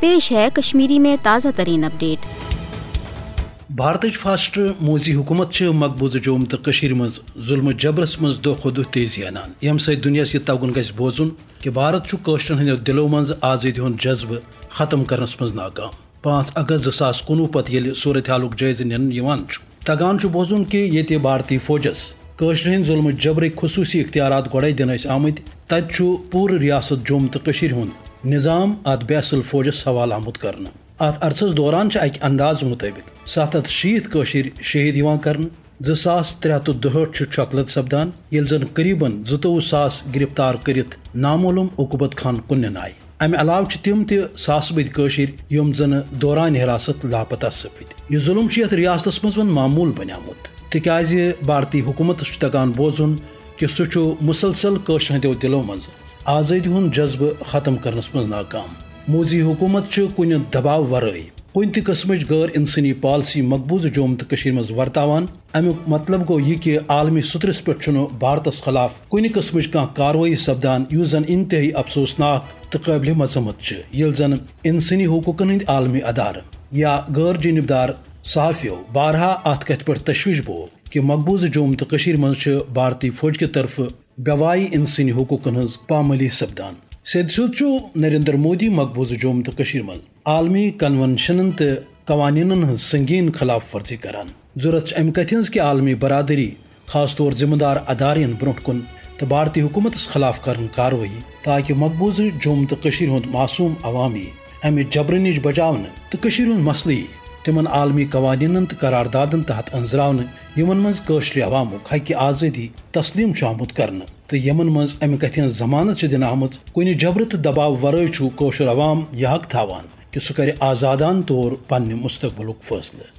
پیش ہے کشمیری میں تازہ ترین اپڈیٹ۔ بھارت فاسٹ موزی حکومت مقبوضہ جوم تو مز ظلم جبرس مز دہ کھو دہ تیزی انان۔ یم ست دنیاس یہ تگن گھ بوزن کہ بھارت قشرن ہند دلو مز آزادی ہند جذبہ ختم کرنس مز ناکام۔ پانچ اگست زٕ ساس کُنوُہ پتہٕ ییٚلہِ صوٗرت حالُک جٲیزٕ تگان چھُ بوزُن کہِ ییٚتہِ بھارتی فوجس کٲشرِ ہٕنٛدۍ ظُلمہٕ جبرٕکۍ خصوٗصی اختیارات گۄڈَے دِنہٕ ٲسۍ آمٕتۍ تَتہِ چھُ پوٗرٕ ریاست جوٚم تہٕ کٔشیٖرِ ہُنٛد نظام اتھ بیسل فوجس حوالہٕ آمُت کرنہٕ اتھ عرصس دوران چھِ انداز مُطٲبق ستھ ہتھ شیٖتھ کٲشِر شہید یِوان کرنہٕ زٕ ساس ہتھ تہٕ دُہٲٹھ سپدان۔ ییٚلہِ زن قریٖبن زٕتووُہ ساس گرفتار کٔرِتھ نامعلوٗم عقوبت خان کُنن آیہِ امہ علاوہ تم تہ ساس بد یم زن دوران حراست لاپتہ سپد یہ ظلم یت ریاست مز معمول بنیامت تکیاز بھارتی حکومت تگان بوزن کہ سہ مسلسل قشر ہندو دلو مز آزادی ہند جذبہ ختم کرنس مز ناکام۔ موزی حکومت کن دباؤ ورائے کن تہ قسمچ غیر انسانی پالسی مقبوضہ جوم تو مز ورتاوان۔ امیک مطلب گو یہ کہ عالمی سترس پہ بھارتس خلاف کن قسمچ کھانا کاروی سپدان اس زن انتہائی افسوسناک تو قابل مذمت یل زن انسانی حقوقن ہند عالمی ادارہ یا غیر جانبدار صحافیو بارہا ات کت پہ تشویش بو کہ مقبوضہ جوم تو مز بھارتی فوج کی طرف بیوائی انسانی حقوقن ہز پامالی سپدان۔ سید سید نریندر مودی مقبوضہ جوم تو مز عالمی کنونشنن تو قوانین ہز سنگین خلاف ورزی کران۔ ضرورت ام کت کہ عالمی برادری، خاص طور ذمہ دار ادارین برو کن تو بھارتی حکومت خلاف کرن کاروی تاکہ مقبوضہ جوم تو ہند معصوم عوامی۔ امہ جبر نش بچا تو ہند مسئلہ تمن عالمی قوانین تو قرارداد تحت انزرا یمن مزر عوامک حقہ آزادی تسلیم آمت کرنے تو یمن من امہ کت ضمانت دن آمت کن جبر تو دباؤ ورائے عوام یہ حق تھوان کہ سہ کر آزادان طور پنہ مستقبل فیصلہ